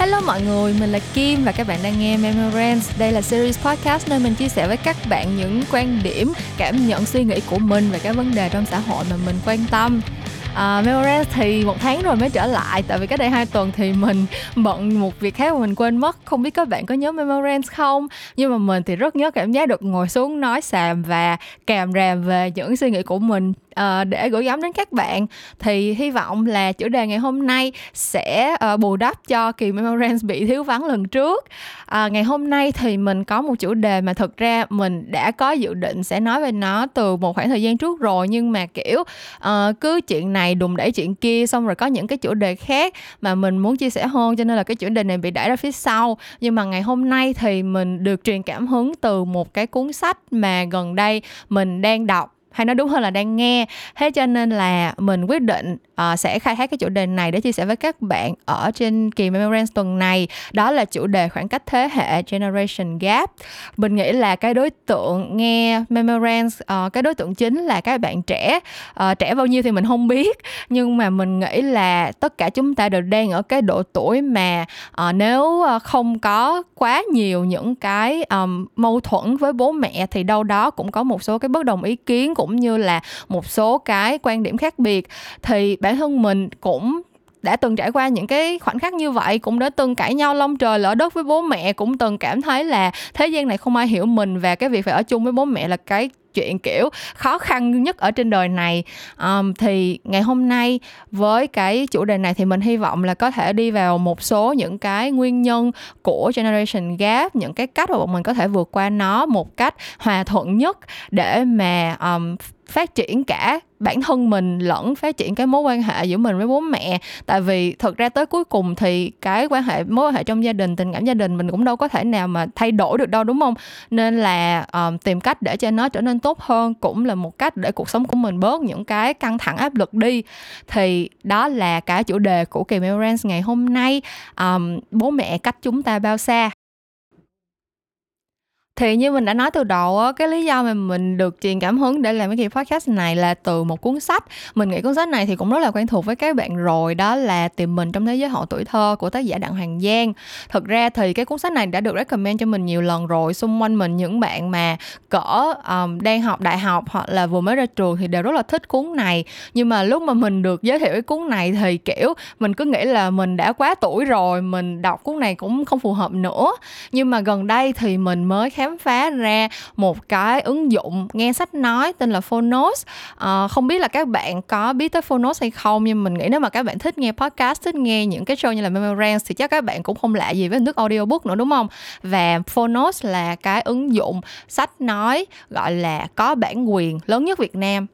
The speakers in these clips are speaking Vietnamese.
Hello mọi người, mình là Kim và các bạn đang nghe Memorance. Đây là series podcast nơi mình chia sẻ với các bạn những quan điểm, cảm nhận, suy nghĩ của mình về các vấn đề trong xã hội mà mình quan tâm. À, Memorance thì một tháng rồi mới trở lại tại vì cách đây hai tuần thì mình bận một việc khác mà mình quên mất không biết các bạn có nhớ Memorance không nhưng mà mình thì rất nhớ cảm giác được ngồi xuống nói xàm và kèm ràm về những suy nghĩ của mình uh, để gửi gắm đến các bạn. Thì hy vọng là chủ đề ngày hôm nay sẽ uh, bù đắp cho kỳ Memorance bị thiếu vắng lần trước. Uh, ngày hôm nay thì mình có một chủ đề mà thực ra mình đã có dự định sẽ nói về nó từ một khoảng thời gian trước rồi nhưng mà kiểu uh, cứ chuyện này đùng đẩy chuyện kia xong rồi có những cái chủ đề khác mà mình muốn chia sẻ hơn cho nên là cái chủ đề này bị đẩy ra phía sau. Nhưng mà ngày hôm nay thì mình được truyền cảm hứng từ một cái cuốn sách mà gần đây mình đang đọc hay nói đúng hơn là đang nghe. Thế cho nên là mình quyết định Ờ, sẽ khai thác cái chủ đề này để chia sẻ với các bạn ở trên kỳ Memorance tuần này. Đó là chủ đề khoảng cách thế hệ generation gap. Mình nghĩ là cái đối tượng nghe Memorance uh, ờ, cái đối tượng chính là các bạn trẻ. Uh, trẻ bao nhiêu thì mình không biết nhưng mà mình nghĩ là tất cả chúng ta đều đang ở cái độ tuổi mà uh, nếu không có quá nhiều những cái um, mâu thuẫn với bố mẹ thì đâu đó cũng có một số cái bất đồng ý kiến cũng như là một số cái quan điểm khác biệt. Thì bản thân mình cũng đã từng trải qua những cái khoảnh khắc như vậy cũng đã từng cãi nhau lông trời lỡ đất với bố mẹ cũng từng cảm thấy là thế gian này không ai hiểu mình và cái việc phải ở chung với bố mẹ là cái chuyện kiểu khó khăn nhất ở trên đời này. Um, thì ngày hôm nay với cái chủ đề này thì mình hy vọng là có thể đi vào một số những cái nguyên nhân của generation gap những cái cách mà bọn mình có thể vượt qua nó một cách hòa thuận nhất để mà um, phát triển cả bản thân mình lẫn phát triển cái mối quan hệ giữa mình với bố mẹ. Tại vì thực ra tới cuối cùng thì cái quan hệ mối quan hệ trong gia đình tình cảm gia đình mình cũng đâu có thể nào mà thay đổi được đâu đúng không? Nên là um, tìm cách để cho nó trở nên tốt hơn cũng là một cách để cuộc sống của mình bớt những cái căng thẳng áp lực đi. Thì đó là cái chủ đề của kỳ Melrance ngày hôm nay. Um, bố mẹ cách chúng ta bao xa? Thì như mình đã nói từ đầu á cái lý do mà mình được truyền cảm hứng để làm cái kỳ podcast này là từ một cuốn sách. Mình nghĩ cuốn sách này thì cũng rất là quen thuộc với các bạn rồi đó là tìm mình trong thế giới hậu tuổi thơ của tác giả đặng hoàng giang. Thực ra thì cái cuốn sách này đã được recommend cho mình nhiều lần rồi. Xung quanh mình những bạn mà cỡ um, đang học đại học hoặc là vừa mới ra trường thì đều rất là thích cuốn này. Nhưng mà lúc mà mình được giới thiệu cái cuốn này thì kiểu mình cứ nghĩ là mình đã quá tuổi rồi mình đọc cuốn này cũng không phù hợp nữa. Nhưng mà gần đây thì mình mới khám khám phá ra một cái ứng dụng nghe sách nói tên là Phonos. À, không biết là các bạn có biết tới Phonos hay không nhưng mình nghĩ nếu mà các bạn thích nghe podcast thích nghe những cái show như là Memorance thì chắc các bạn cũng không lạ gì với hình thức audiobook nữa đúng không? Và Phonos là cái ứng dụng sách nói gọi là có bản quyền lớn nhất Việt Nam.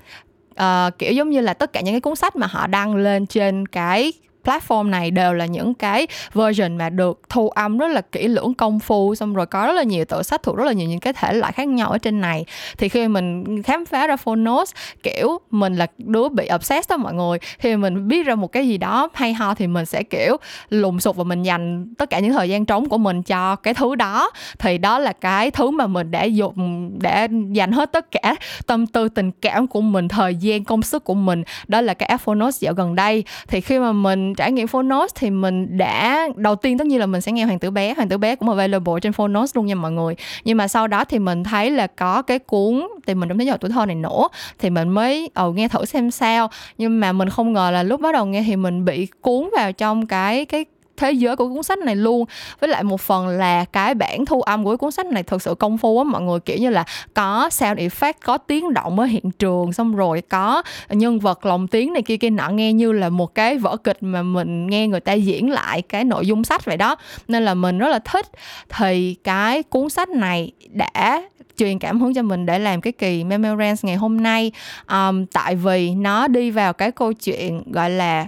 Uh, kiểu giống như là tất cả những cái cuốn sách mà họ đăng lên trên cái platform này đều là những cái version mà được thu âm rất là kỹ lưỡng, công phu, xong rồi có rất là nhiều tựa sách thuộc rất là nhiều những cái thể loại khác nhau ở trên này. Thì khi mình khám phá ra phonos, kiểu, mình là đứa bị obsessed đó mọi người. Khi mình biết ra một cái gì đó hay ho thì mình sẽ, kiểu, lùng sục và mình dành tất cả những thời gian trống của mình cho cái thứ đó. Thì đó là cái thứ mà mình đã dùng để dành hết tất cả tâm tư, tình cảm của mình, thời gian, công sức của mình. Đó là cái phonos dạo gần đây. Thì khi mà mình trải nghiệm Phonos thì mình đã, đầu tiên tất nhiên là mình sẽ nghe Hoàng tử bé, Hoàng tử bé cũng available trên Phonos luôn nha mọi người. Nhưng mà sau đó thì mình thấy là có cái cuốn thì mình trong thế giới tuổi thơ này nữa, thì mình mới ờ nghe thử xem sao. Nhưng mà mình không ngờ là lúc bắt đầu nghe thì mình bị cuốn vào trong cái cái thế giới của cuốn sách này luôn. Với lại một phần là cái bản thu âm của cuốn sách này thực sự công phu á mọi người kiểu như là có sound effect có tiếng động ở hiện trường xong rồi có nhân vật lồng tiếng này kia kia nọ nghe như là một cái vở kịch mà mình nghe người ta diễn lại cái nội dung sách vậy đó. Nên là mình rất là thích. Thì cái cuốn sách này đã truyền cảm hứng cho mình để làm cái kỳ Memorance ngày hôm nay. Um, tại vì nó đi vào cái câu chuyện gọi là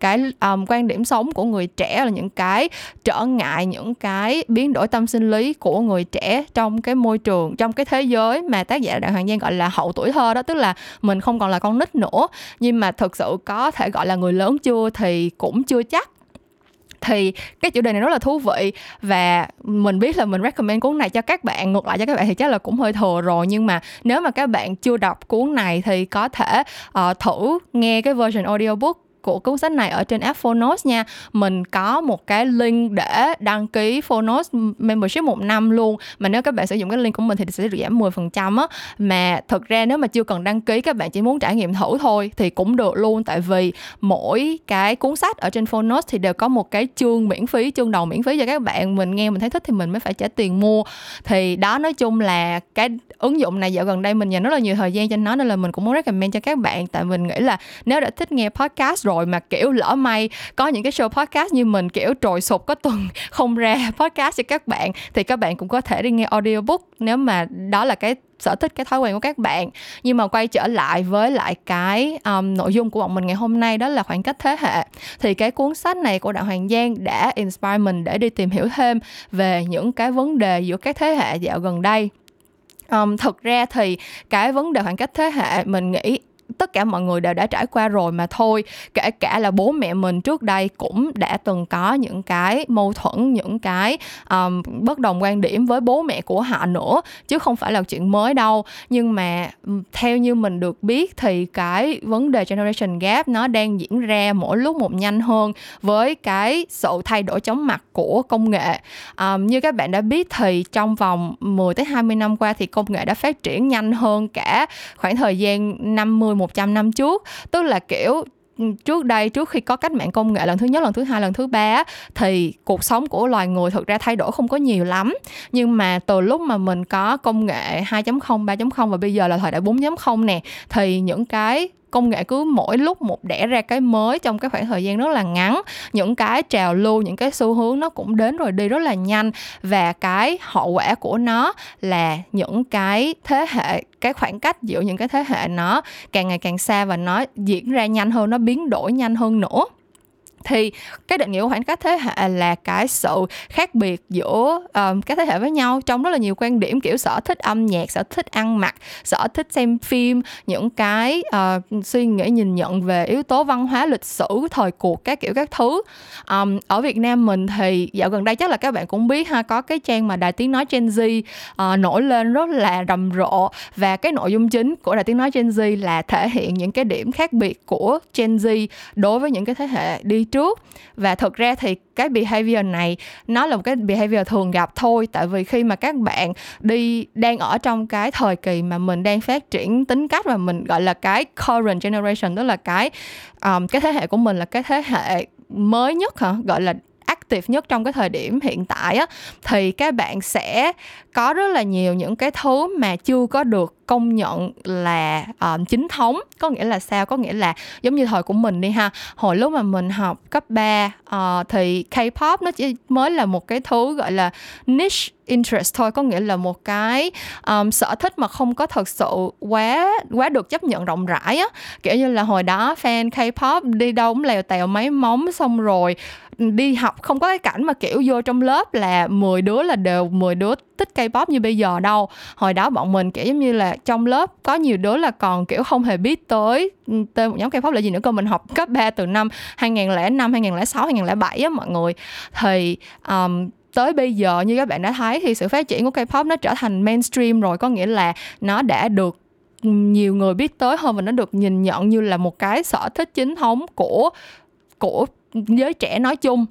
cái um, quan điểm sống của người trẻ là những cái trở ngại những cái biến đổi tâm sinh lý của người trẻ trong cái môi trường trong cái thế giới mà tác giả đặng hoàng giang gọi là hậu tuổi thơ đó. Tức là mình không còn là con nít nữa nhưng mà thực sự có thể gọi là người lớn chưa thì cũng chưa chắc. Thì cái chủ đề này rất là thú vị và mình biết là mình recommend cuốn này cho các bạn ngược lại cho các bạn thì chắc là cũng hơi thừa rồi. Nhưng mà nếu mà các bạn chưa đọc cuốn này thì có thể uh, thử nghe cái version audiobook của cuốn sách này ở trên app Phonos nha. Mình có một cái link để đăng ký Phonos membership một năm luôn. Mà nếu các bạn sử dụng cái link của mình thì sẽ được giảm 10% á. Mà thực ra nếu mà chưa cần đăng ký, các bạn chỉ muốn trải nghiệm thử thôi thì cũng được luôn. Tại vì mỗi cái cuốn sách ở trên Phonos thì đều có một cái chương miễn phí, chương đầu miễn phí cho các bạn. Mình nghe mình thấy thích thì mình mới phải trả tiền mua. Thì đó, nói chung là cái ứng dụng này dạo gần đây mình dành rất là nhiều thời gian cho nó, nên là mình cũng muốn recommend cho các bạn. Tại mình nghĩ là nếu đã thích nghe podcast rồi rồi mà kiểu lỡ may có những cái show podcast như mình kiểu trồi sụp có tuần không ra podcast cho các bạn thì các bạn cũng có thể đi nghe audiobook nếu mà đó là cái sở thích cái thói quen của các bạn. Nhưng mà quay trở lại với lại cái um, nội dung của bọn mình ngày hôm nay đó là khoảng cách thế hệ. Thì cái cuốn sách này của đặng hoàng giang đã inspire mình để đi tìm hiểu thêm về những cái vấn đề giữa các thế hệ dạo gần đây. Um, thực ra thì cái vấn đề khoảng cách thế hệ mình nghĩ tất cả mọi người đều đã trải qua rồi mà thôi. Kể cả là bố mẹ mình trước đây cũng đã từng có những cái mâu thuẫn những cái um, bất đồng quan điểm với bố mẹ của họ nữa chứ không phải là chuyện mới đâu. Nhưng mà theo như mình được biết thì cái vấn đề generation gap nó đang diễn ra mỗi lúc một nhanh hơn với cái sự thay đổi chóng mặt của công nghệ. Um, như các bạn đã biết thì trong vòng 10 tới 20 năm qua thì công nghệ đã phát triển nhanh hơn cả khoảng thời gian 50 100 100 năm trước. Tức là, kiểu, trước đây, trước khi có cách mạng công nghệ lần thứ nhất, lần thứ hai, lần thứ ba thì cuộc sống của loài người thực ra thay đổi không có nhiều lắm. Nhưng mà từ lúc mà mình có công nghệ 2.0 3.0 và bây giờ là thời đại 4.0 nè, thì những cái công nghệ cứ mỗi lúc một đẻ ra cái mới trong cái khoảng thời gian rất là ngắn. Những cái trào lưu, những cái xu hướng nó cũng đến rồi đi rất là nhanh. Và cái hậu quả của nó là những cái thế hệ, cái khoảng cách giữa những cái thế hệ nó càng ngày càng xa và nó diễn ra nhanh hơn, nó biến đổi nhanh hơn nữa thì cái định nghĩa của khoảng cách thế hệ là cái sự khác biệt giữa um, các thế hệ với nhau trong rất là nhiều quan điểm kiểu sở thích âm nhạc sở thích ăn mặc sở thích xem phim những cái uh, suy nghĩ nhìn nhận về yếu tố văn hóa lịch sử thời cuộc các kiểu các thứ. Um, ở Việt Nam mình thì dạo gần đây chắc là các bạn cũng biết ha có cái trang mà đài tiếng nói Gen Z uh, nổi lên rất là rầm rộ và cái nội dung chính của đài tiếng nói Gen Z là thể hiện những cái điểm khác biệt của Gen Z đối với những cái thế hệ đi trước. Và thực ra thì cái behavior này nó là một cái behavior thường gặp thôi. Tại vì khi mà các bạn đi đang ở trong cái thời kỳ mà mình đang phát triển tính cách và mình gọi là cái current generation tức là cái um, cái thế hệ của mình là cái thế hệ mới nhất hả? Gọi là active nhất trong cái thời điểm hiện tại á. Thì các bạn sẽ có rất là nhiều những cái thứ mà chưa có được công nhận là uh, chính thống. Có nghĩa là sao? Có nghĩa là giống như thời của mình đi ha. Hồi lúc mà mình học cấp 3 uh, ờ, thì K-pop nó chỉ mới là một cái thứ gọi là niche interest thôi. Có nghĩa là một cái um, sở thích mà không có thật sự quá quá được chấp nhận rộng rãi á. Kiểu như là hồi đó fan K-pop đi đâu cũng lèo tèo mấy móng xong rồi đi học không có cái cảnh mà kiểu vô trong lớp là 10 đứa là đều 10 đứa thích K-pop như bây giờ đâu. Hồi đó bọn mình kiểu giống như là trong lớp có nhiều đứa là còn kiểu không hề biết tới ừ, tên một nhóm K-pop là gì nữa cơ. Mình học cấp 3 từ năm 2005 2006 2007 á mọi người. Thì um, tới bây giờ như các bạn đã thấy thì sự phát triển của K-pop nó trở thành mainstream rồi. Có nghĩa là nó đã được nhiều người biết tới hơn và nó được nhìn nhận như là một cái sở thích chính thống của của giới trẻ nói chung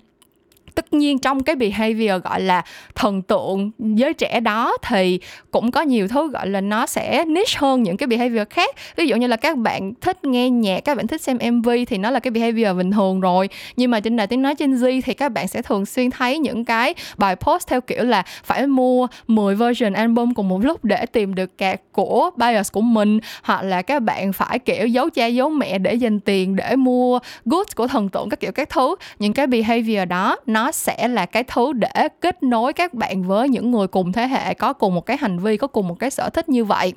tất nhiên trong cái behavior, gọi là, thần tượng giới trẻ đó thì cũng có nhiều thứ, gọi là, nó sẽ niche hơn những cái behavior khác. Ví dụ như là các bạn thích nghe nhạc, các bạn thích xem mv thì nó là cái behavior bình thường rồi. Nhưng mà trên đài tiếng nói trên Z thì các bạn sẽ thường xuyên thấy những cái bài post theo kiểu là phải mua 10 version album cùng một lúc để tìm được cạc của bias của mình, hoặc là các bạn phải, kiểu, giấu cha, giấu mẹ để dành tiền để mua goods của thần tượng, các kiểu các thứ. Những cái behavior đó, nó sẽ là cái thứ để kết nối các bạn với những người cùng thế hệ, có cùng một cái hành vi, có cùng một cái sở thích như vậy.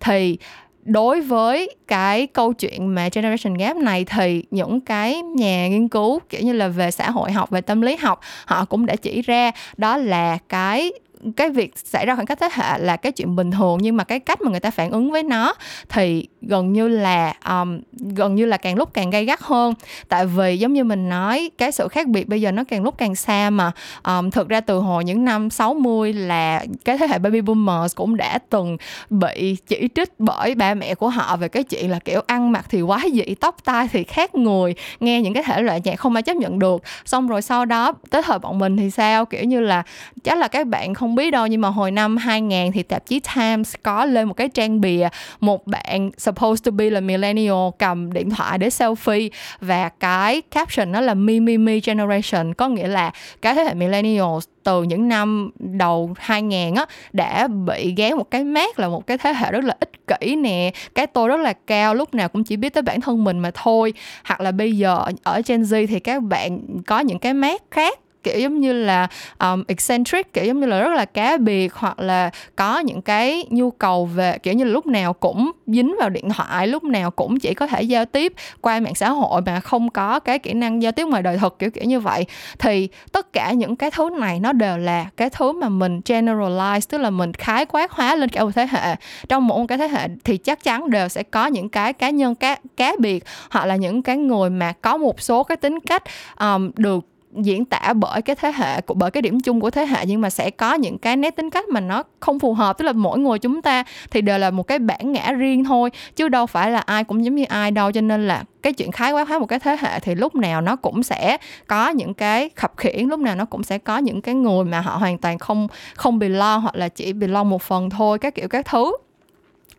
Thì đối với cái câu chuyện mà generation gap này thì những cái nhà nghiên cứu, kiểu như là về xã hội học, về tâm lý học, họ cũng đã chỉ ra đó là cái cái việc xảy ra khoảng cách thế hệ là cái chuyện bình thường nhưng mà cái cách mà người ta phản ứng với nó thì gần như là um, gần như là càng lúc càng gay gắt hơn. Tại vì giống như mình nói cái sự khác biệt bây giờ nó càng lúc càng xa mà. Um, thực ra từ hồi những năm 60 là cái thế hệ baby boomers cũng đã từng bị chỉ trích bởi ba mẹ của họ về cái chuyện là kiểu ăn mặc thì quá dị tóc tai thì khác người nghe những cái thể loại nhạc không ai chấp nhận được. Xong rồi sau đó tới thời bọn mình thì sao? Kiểu như là chắc là các bạn không không biết đâu, nhưng mà hồi năm 2000 thì tạp chí Times có lên một cái trang bìa, một bạn supposed to be là millennial cầm điện thoại để selfie. Và cái caption nó là me me me generation. Có nghĩa là cái thế hệ millennials từ những năm đầu 2000 á, đã bị ghé một cái mát là một cái thế hệ rất là ích kỷ nè. Cái tôi rất là cao, lúc nào cũng chỉ biết tới bản thân mình mà thôi. Hoặc là bây giờ, ở Gen Z thì các bạn có những cái mát khác kiểu giống như là um, eccentric kiểu giống như là rất là cá biệt hoặc là có những cái nhu cầu về kiểu như là lúc nào cũng dính vào điện thoại lúc nào cũng chỉ có thể giao tiếp qua mạng xã hội mà không có cái kỹ năng giao tiếp ngoài đời thực kiểu kiểu như vậy. Thì tất cả những cái thứ này nó đều là cái thứ mà mình generalize tức là mình khái quát hóa lên cả một thế hệ. Trong một cái thế hệ thì chắc chắn đều sẽ có những cái cá nhân cá cá biệt hoặc là những cái người mà có một số cái tính cách um, được diễn tả bởi cái thế hệ của, bởi cái điểm chung của thế hệ, nhưng mà sẽ có những cái nét tính cách mà nó không phù hợp. Tức là mỗi người chúng ta thì đều là một cái bản ngã riêng thôi, chứ đâu phải là ai cũng giống như ai đâu. Cho nên là cái chuyện khái quát hóa một cái thế hệ thì lúc nào nó cũng sẽ có những cái khập khiển, lúc nào nó cũng sẽ có những cái người mà họ hoàn toàn không không bị lo hoặc là chỉ bị lo một phần thôi, các kiểu các thứ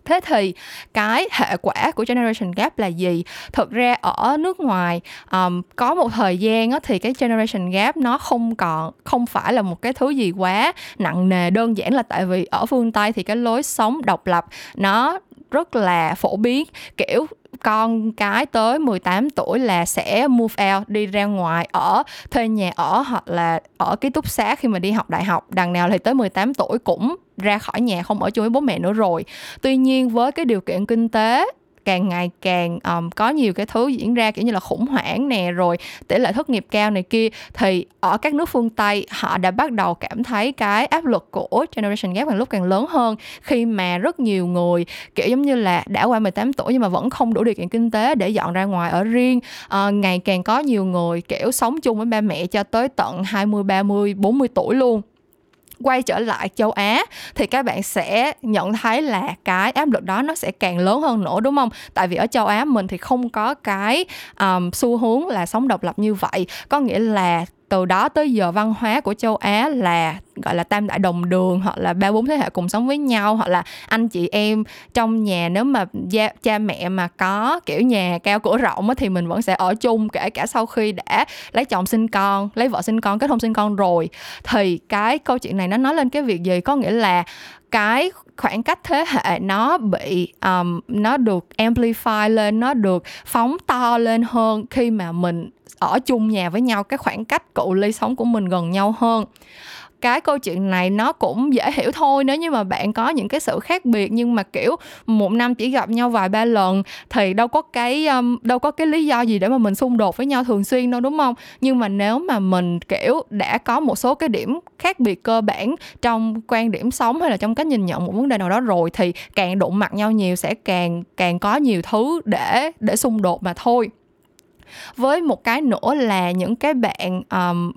thế thì cái hệ quả của generation gap là gì? Thực ra ở nước ngoài um, có một thời gian á, thì cái generation gap nó không còn không phải là một cái thứ gì quá nặng nề đơn giản là tại vì ở phương tây thì cái lối sống độc lập nó rất là phổ biến. Kiểu con cái tới 18 tuổi là sẽ move out, đi ra ngoài ở thuê nhà ở hoặc là ở ký túc xá khi mà đi học đại học. Đằng nào thì tới 18 tuổi cũng ra khỏi nhà, không ở chung với bố mẹ nữa rồi. Tuy nhiên với cái điều kiện kinh tế càng ngày càng um, có nhiều cái thứ diễn ra kiểu như là khủng hoảng nè rồi tỷ lệ thất nghiệp cao này kia thì ở các nước phương Tây họ đã bắt đầu cảm thấy cái áp lực của generation gap càng lúc càng lớn hơn khi mà rất nhiều người kiểu giống như là đã qua 18 tuổi nhưng mà vẫn không đủ điều kiện kinh tế để dọn ra ngoài ở riêng uh, ngày càng có nhiều người kiểu sống chung với ba mẹ cho tới tận 20, 30, 40 tuổi luôn quay trở lại châu Á thì các bạn sẽ nhận thấy là cái áp lực đó nó sẽ càng lớn hơn nữa đúng không? Tại vì ở châu Á mình thì không có cái um, xu hướng là sống độc lập như vậy. Có nghĩa là từ đó tới giờ văn hóa của châu Á là gọi là tam đại đồng đường hoặc là ba bốn thế hệ cùng sống với nhau hoặc là anh chị em trong nhà nếu mà gia, cha mẹ mà có kiểu nhà cao cửa rộng thì mình vẫn sẽ ở chung kể cả sau khi đã lấy chồng sinh con lấy vợ sinh con kết hôn sinh con rồi. Thì cái câu chuyện này nó nói lên cái việc gì? Có nghĩa là cái khoảng cách thế hệ nó bị um, nó được amplify lên nó được phóng to lên hơn khi mà mình ở chung nhà với nhau cái khoảng cách cự ly sống của mình gần nhau hơn cái câu chuyện này nó cũng dễ hiểu thôi nếu như mà bạn có những cái sự khác biệt. Nhưng mà kiểu một năm chỉ gặp nhau vài ba lần thì đâu có cái um, đâu có cái lý do gì để mà mình xung đột với nhau thường xuyên đâu đúng không? Nhưng mà nếu mà mình kiểu đã có một số cái điểm khác biệt cơ bản trong quan điểm sống hay là trong cách nhìn nhận một vấn đề nào đó rồi thì càng đụng mặt nhau nhiều sẽ càng càng có nhiều thứ để để xung đột mà thôi. Với một cái nữa là những cái bạn um,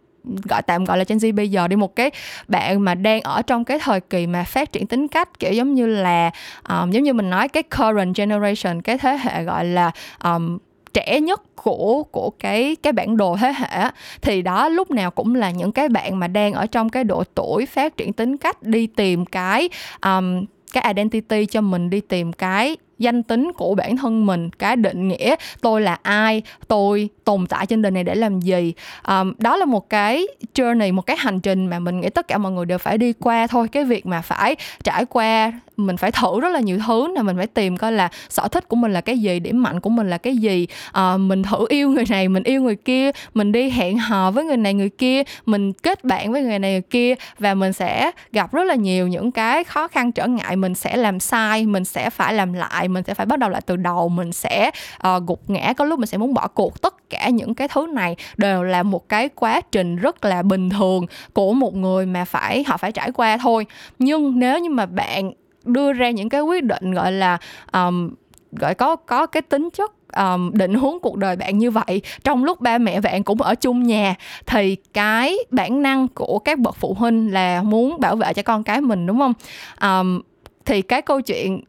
gọi tạm gọi là Gen Z bây giờ đi một cái bạn mà đang ở trong cái thời kỳ mà phát triển tính cách kiểu giống như là um, giống như mình nói cái current generation cái thế hệ gọi là um, trẻ nhất của của cái cái bản đồ thế hệ thì đó lúc nào cũng là những cái bạn mà đang ở trong cái độ tuổi phát triển tính cách đi tìm cái um, cái identity cho mình đi tìm cái danh tính của bản thân mình cái định nghĩa tôi là ai tôi tồn tại trên đời này để làm gì. Um, đó là một cái journey một cái hành trình mà mình nghĩ tất cả mọi người đều phải đi qua thôi. Cái việc mà phải trải qua mình phải thử rất là nhiều thứ nè mình phải tìm coi là sở thích của mình là cái gì điểm mạnh của mình là cái gì. À, mình thử yêu người này mình yêu người kia mình đi hẹn hò với người này người kia mình kết bạn với người này người kia và mình sẽ gặp rất là nhiều những cái khó khăn trở ngại. Mình sẽ làm sai mình sẽ phải làm lại lại mình sẽ phải bắt đầu lại từ đầu. Mình sẽ uh, gục ngã có lúc mình sẽ muốn bỏ cuộc. Tất cả những cái thứ này đều là một cái quá trình rất là bình thường của một người mà phải họ phải trải qua thôi. Nhưng nếu như mà bạn đưa ra những cái quyết định gọi là um, gọi có có cái tính chất um, định hướng cuộc đời bạn như vậy. Trong lúc ba mẹ bạn cũng ở chung nhà thì cái bản năng của các bậc phụ huynh là muốn bảo vệ cho con cái mình đúng không? Um, thì cái câu chuyện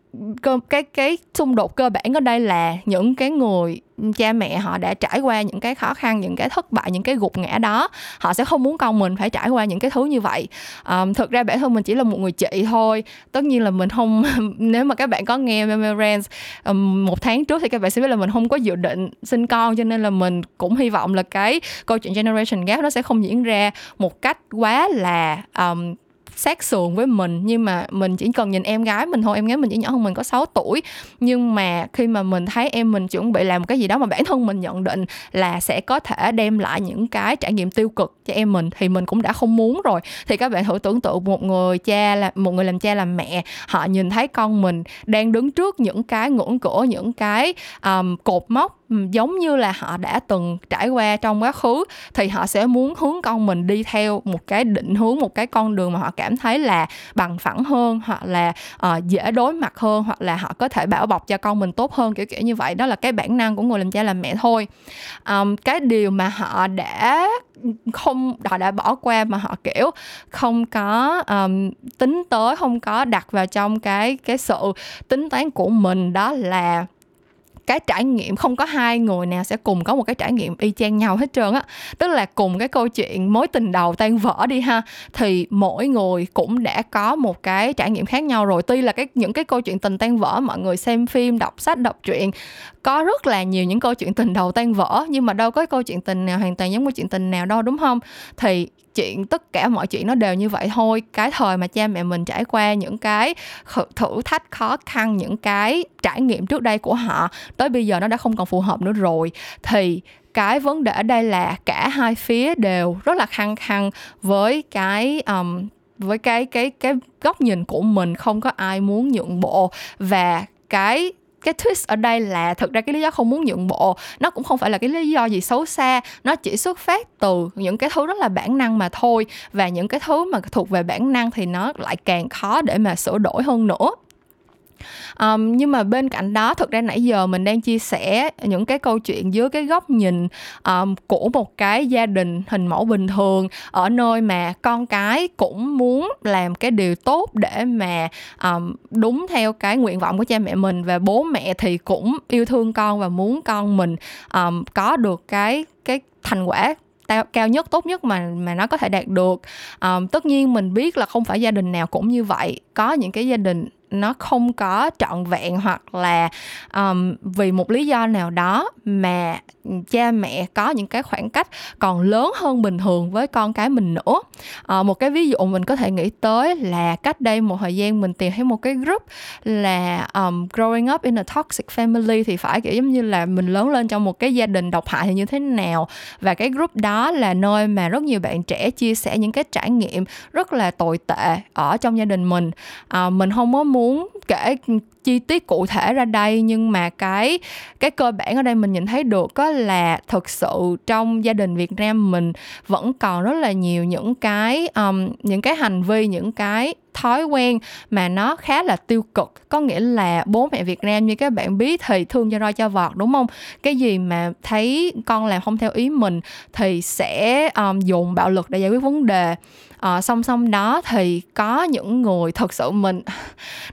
cái cái xung đột cơ bản ở đây là những cái người cha mẹ họ đã trải qua những cái khó khăn những cái thất bại những cái gục ngã đó họ sẽ không muốn con mình phải trải qua những cái thứ như vậy. Um, thực ra bản thân mình chỉ là một người chị thôi. Tất nhiên là mình không nếu mà các bạn có nghe Memorance um, một tháng trước thì các bạn sẽ biết là mình không có dự định sinh con cho nên là mình cũng hy vọng là cái câu chuyện generation gap nó sẽ không diễn ra một cách quá là um, sát sườn với mình nhưng mà mình chỉ cần nhìn em gái mình thôi em gái mình chỉ nhỏ hơn mình có 6 tuổi. Nhưng mà khi mà mình thấy em mình chuẩn bị làm một cái gì đó mà bản thân mình nhận định là sẽ có thể đem lại những cái trải nghiệm tiêu cực cho em mình thì mình cũng đã không muốn rồi. Thì các bạn thử tưởng tượng một người cha là một người làm cha làm mẹ họ nhìn thấy con mình đang đứng trước những cái ngưỡng cửa những cái um, cột mốc giống như là họ đã từng trải qua trong quá khứ thì họ sẽ muốn hướng con mình đi theo một cái định hướng một cái con đường mà họ cảm thấy là bằng phẳng hơn hoặc là uh, dễ đối mặt hơn hoặc là họ có thể bảo bọc cho con mình tốt hơn kiểu kiểu như vậy. Đó là cái bản năng của người làm cha làm mẹ thôi. Um, cái điều mà họ đã không họ đã bỏ qua mà họ kiểu không có um, tính tới không có đặt vào trong cái cái sự tính toán của mình đó là cái trải nghiệm, không có hai người nào sẽ cùng có một cái trải nghiệm y chang nhau hết trơn á. Tức là cùng cái câu chuyện mối tình đầu tan vỡ đi ha, thì mỗi người cũng đã có một cái trải nghiệm khác nhau rồi. Tuy là cái, những cái câu chuyện tình tan vỡ, mọi người xem phim, đọc sách, đọc truyện, có rất là nhiều những câu chuyện tình đầu tan vỡ, nhưng mà đâu có câu chuyện tình nào hoàn toàn giống câu chuyện tình nào đâu, đúng không? Thì chuyện tất cả mọi chuyện nó đều như vậy thôi. Cái thời mà cha mẹ mình trải qua những cái thử thách khó khăn những cái trải nghiệm trước đây của họ tới bây giờ nó đã không còn phù hợp nữa rồi. Thì cái vấn đề ở đây là cả hai phía đều rất là khăng khăng với cái um, với cái cái cái góc nhìn của mình không có ai muốn nhượng bộ. Và cái cái twist ở đây là thực ra cái lý do không muốn nhượng bộ, nó cũng không phải là cái lý do gì xấu xa, nó chỉ xuất phát từ những cái thứ rất là bản năng mà thôi. Và những cái thứ mà thuộc về bản năng thì nó lại càng khó để mà sửa đổi hơn nữa um, nhưng mà bên cạnh đó thực ra nãy giờ mình đang chia sẻ những cái câu chuyện dưới cái góc nhìn um, của một cái gia đình hình mẫu bình thường ở nơi mà con cái cũng muốn làm cái điều tốt để mà um, đúng theo cái nguyện vọng của cha mẹ mình và bố mẹ thì cũng yêu thương con và muốn con mình um, có được cái cái thành quả cao nhất tốt nhất mà mà nó có thể đạt được. Um, tất nhiên mình biết là không phải gia đình nào cũng như vậy. Có những cái gia đình nó không có trọn vẹn hoặc là um, vì một lý do nào đó mà cha mẹ có những cái khoảng cách còn lớn hơn bình thường với con cái mình nữa. À, một cái ví dụ mình có thể nghĩ tới là cách đây một thời gian mình tìm thấy một cái group là um, growing up in a toxic family thì phải kiểu giống như là mình lớn lên trong một cái gia đình độc hại thì như thế nào. Và cái group đó là nơi mà rất nhiều bạn trẻ chia sẻ những cái trải nghiệm rất là tồi tệ ở trong gia đình mình. À, mình không có muốn kể chi tiết cụ thể ra đây nhưng mà cái cái cơ bản ở đây mình nhìn thấy được có là thực sự trong gia đình Việt Nam mình vẫn còn rất là nhiều những cái um, những cái hành vi những cái thói quen mà nó khá là tiêu cực. Có nghĩa là bố mẹ Việt Nam như các bạn biết thì thương cho roi cho vọt đúng không? Cái gì mà thấy con làm không theo ý mình thì sẽ um, dùng bạo lực để giải quyết vấn đề à, song song đó thì có những người thật sự mình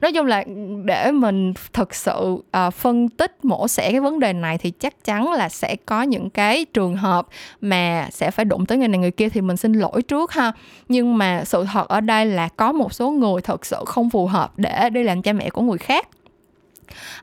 nói chung là để mình thực sự à, phân tích mổ xẻ cái vấn đề này thì chắc chắn là sẽ có những cái trường hợp mà sẽ phải đụng tới người này người kia thì mình xin lỗi trước ha. Nhưng mà sự thật ở đây là có một số người thật sự không phù hợp để đi làm cha mẹ của người khác.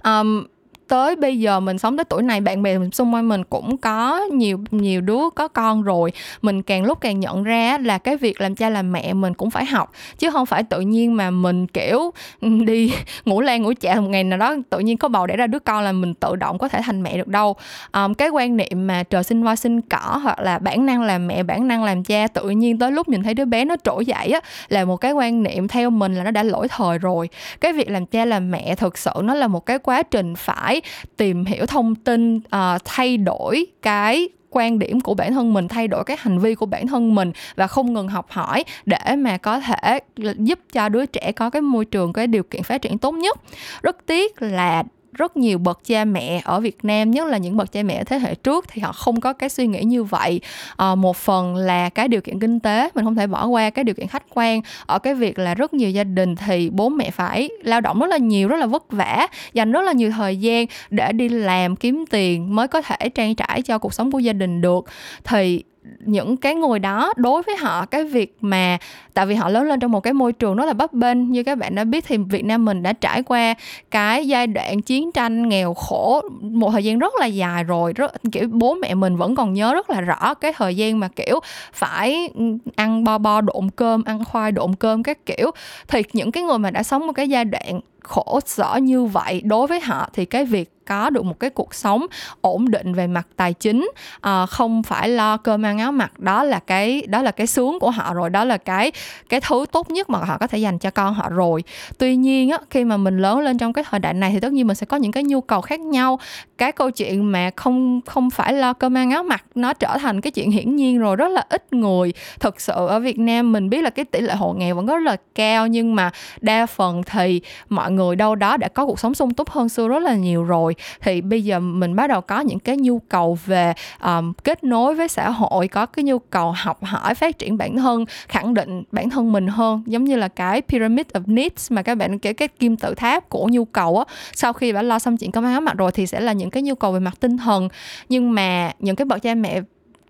Um, tới bây giờ mình sống tới tuổi này bạn bè xung quanh mình cũng có nhiều nhiều đứa có con rồi. Mình càng lúc càng nhận ra là cái việc làm cha làm mẹ mình cũng phải học chứ không phải tự nhiên mà mình kiểu đi ngủ lan ngủ chạ một ngày nào đó tự nhiên có bầu để ra đứa con là mình tự động có thể thành mẹ được đâu. Um, cái quan niệm mà trời sinh hoa sinh cỏ hoặc là bản năng làm mẹ bản năng làm cha tự nhiên tới lúc nhìn thấy đứa bé nó trỗi dậy á là một cái quan niệm theo mình là nó đã lỗi thời rồi. Cái việc làm cha làm mẹ thực sự nó là một cái quá trình phải tìm hiểu thông tin uh, thay đổi cái quan điểm của bản thân mình thay đổi cái hành vi của bản thân mình và không ngừng học hỏi để mà có thể giúp cho đứa trẻ có cái môi trường cái điều kiện phát triển tốt nhất. Rất tiếc là rất nhiều bậc cha mẹ ở Việt Nam nhất là những bậc cha mẹ thế hệ trước thì họ không có cái suy nghĩ như vậy. À, một phần là cái điều kiện kinh tế mình không thể bỏ qua cái điều kiện khách quan. Ở cái việc là rất nhiều gia đình thì bố mẹ phải lao động rất là nhiều rất là vất vả dành rất là nhiều thời gian để đi làm kiếm tiền mới có thể trang trải cho cuộc sống của gia đình được. Thì những cái người đó đối với họ cái việc mà, tại vì họ lớn lên trong một cái môi trường rất là bấp bênh. Như các bạn đã biết thì Việt Nam mình đã trải qua cái giai đoạn chiến tranh nghèo khổ một thời gian rất là dài rồi, rất, kiểu, bố mẹ mình vẫn còn nhớ rất là rõ cái thời gian mà, kiểu, phải ăn bo bo độn cơm, ăn khoai độn cơm các kiểu. Thì những cái người mà đã sống một cái giai đoạn khổ sở như vậy đối với họ thì cái việc có được một cái cuộc sống ổn định về mặt tài chính à, không phải lo cơm ăn áo mặc đó là cái đó là cái sướng của họ rồi đó là cái cái thứ tốt nhất mà họ có thể dành cho con họ rồi. Tuy nhiên á, khi mà mình lớn lên trong cái thời đại này thì tất nhiên mình sẽ có những cái nhu cầu khác nhau. Cái câu chuyện mà không không phải lo cơm ăn áo mặc nó trở thành cái chuyện hiển nhiên rồi rất là ít người. Thực sự ở Việt Nam mình biết là cái tỷ lệ hộ nghèo vẫn rất là cao nhưng mà đa phần thì mọi mọi người đâu đó đã có cuộc sống sung túc hơn xưa rất là nhiều rồi. Thì bây giờ mình bắt đầu có những cái nhu cầu về um, kết nối với xã hội có cái nhu cầu học hỏi phát triển bản thân khẳng định bản thân mình hơn. Giống như là cái pyramid of needs mà các bạn kể cái kim tự tháp của nhu cầu á. Sau khi đã lo xong chuyện công ăn mặt rồi thì sẽ là những cái nhu cầu về mặt tinh thần. Nhưng mà những cái bậc cha mẹ